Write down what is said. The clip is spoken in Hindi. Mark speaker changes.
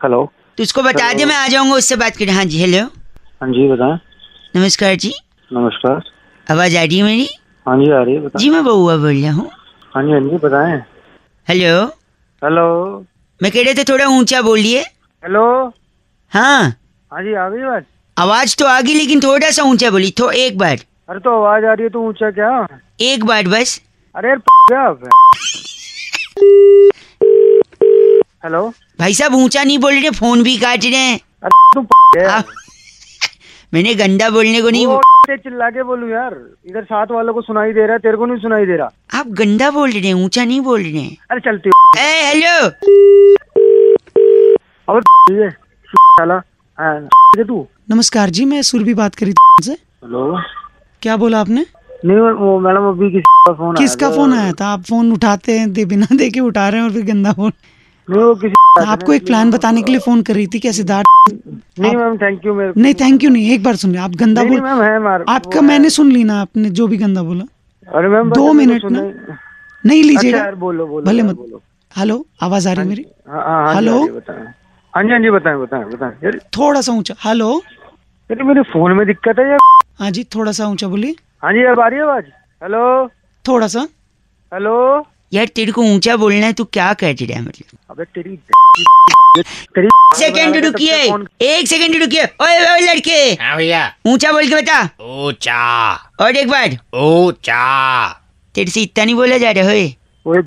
Speaker 1: हेलो
Speaker 2: तो उसको बता दे मैं आ जाऊँगा उससे बात करें हाँ जी हेलो
Speaker 1: हाँ जी बताएँ।
Speaker 2: नमस्कार जी।
Speaker 1: नमस्कार।
Speaker 2: आवाज़ आ रही है मेरी?
Speaker 1: हाँ जी आ रही है
Speaker 2: जी मैं बउआ बोल रहा हूँ।
Speaker 1: हाँ जी हाँ जी बताएँ।
Speaker 2: हेलो
Speaker 1: हेलो
Speaker 2: मैं कह रहे थे थोड़ा ऊँचा बोलिए।
Speaker 1: हेलो
Speaker 2: हाँ।
Speaker 1: हाँ जी आ गई बात
Speaker 2: आवाज़ तो आ गई लेकिन थोड़ा सा ऊँचा बोली। तो एक बार।
Speaker 1: अरे तो आवाज़ आ रही है तो ऊँचा क्या?
Speaker 2: एक बार बस।
Speaker 1: अरे यार? हेलो?
Speaker 2: भाई साहब ऊँचा नहीं बोल रहे फ़ोन भी काट रहे हैं।
Speaker 1: तुम
Speaker 2: मैंने गंदा बोलने को नहीं
Speaker 1: चिल्ला के बोलू यार। इधर साथ वालों को सुनाई दे रहा है तेरे को नहीं सुनाई दे रहा।
Speaker 2: आप गंदा बोल रहे हैं ऊँचा नहीं बोल रहे हैं।
Speaker 1: अरे चलती
Speaker 2: ए हेलो।
Speaker 1: अब ये साला हाँ, तू।
Speaker 3: नमस्कार जी मैं सुरभि बात करी थी से
Speaker 1: हेलो।
Speaker 3: क्या बोला आपने?
Speaker 1: नहीं वो- मैडम अभी किसी का फ़ोन
Speaker 3: किसका फ़ोन आया था? आप फ़ोन उठाते हैं दे बिना दे के उठा रहे हैं और फिर गंदा फ़ोन
Speaker 1: वो किसी
Speaker 3: आपको एक प्लान बताने के लिए फ़ोन कर रही थी क्या सिद्धार्थ
Speaker 1: नहीं मैम थैंक यू मेरे
Speaker 3: नहीं थैंक यू नहीं एक बार सुनिए आप गंदा बोल आपका मैंने सुन ली ना आपने जो भी गंदा बोला।
Speaker 1: अरे मैम
Speaker 3: दो मिनट ना। नहीं
Speaker 1: अच्छा
Speaker 3: लीजिएगा।
Speaker 1: यार बोलो बोलो
Speaker 3: भले मत हेलो आवाज़ आ रही है मेरी?
Speaker 1: हाँ हाँ
Speaker 3: हेलो?
Speaker 1: हाँ जी, हाँ जी बताएँ बताएँ बताएँ।
Speaker 3: थोड़ा सा ऊँचा हेलो?
Speaker 1: यार मेरे फ़ोन में दिक्कत है यार।
Speaker 3: हाँ जी थोड़ा सा ऊँचा बोलिए।
Speaker 1: हाँ जी अब आ रही है आवाज़? हेलो?
Speaker 3: थोड़ा सा।
Speaker 1: हेलो?
Speaker 2: यार तेरे को ऊँचा बोलना है तू क्या कह रहा है मतलब?
Speaker 1: अबे तेरी तेरी
Speaker 2: सेकंड रुकिए एक सेकंड रुकिए। ओए ओए लड़के।
Speaker 4: हाँ भैया।
Speaker 2: ऊँचा बोल के बता।
Speaker 4: ऊँचा।
Speaker 2: और एक बार।
Speaker 4: ऊँचा।
Speaker 2: तेरे से इतना नहीं बोला जा रहा है
Speaker 1: ओए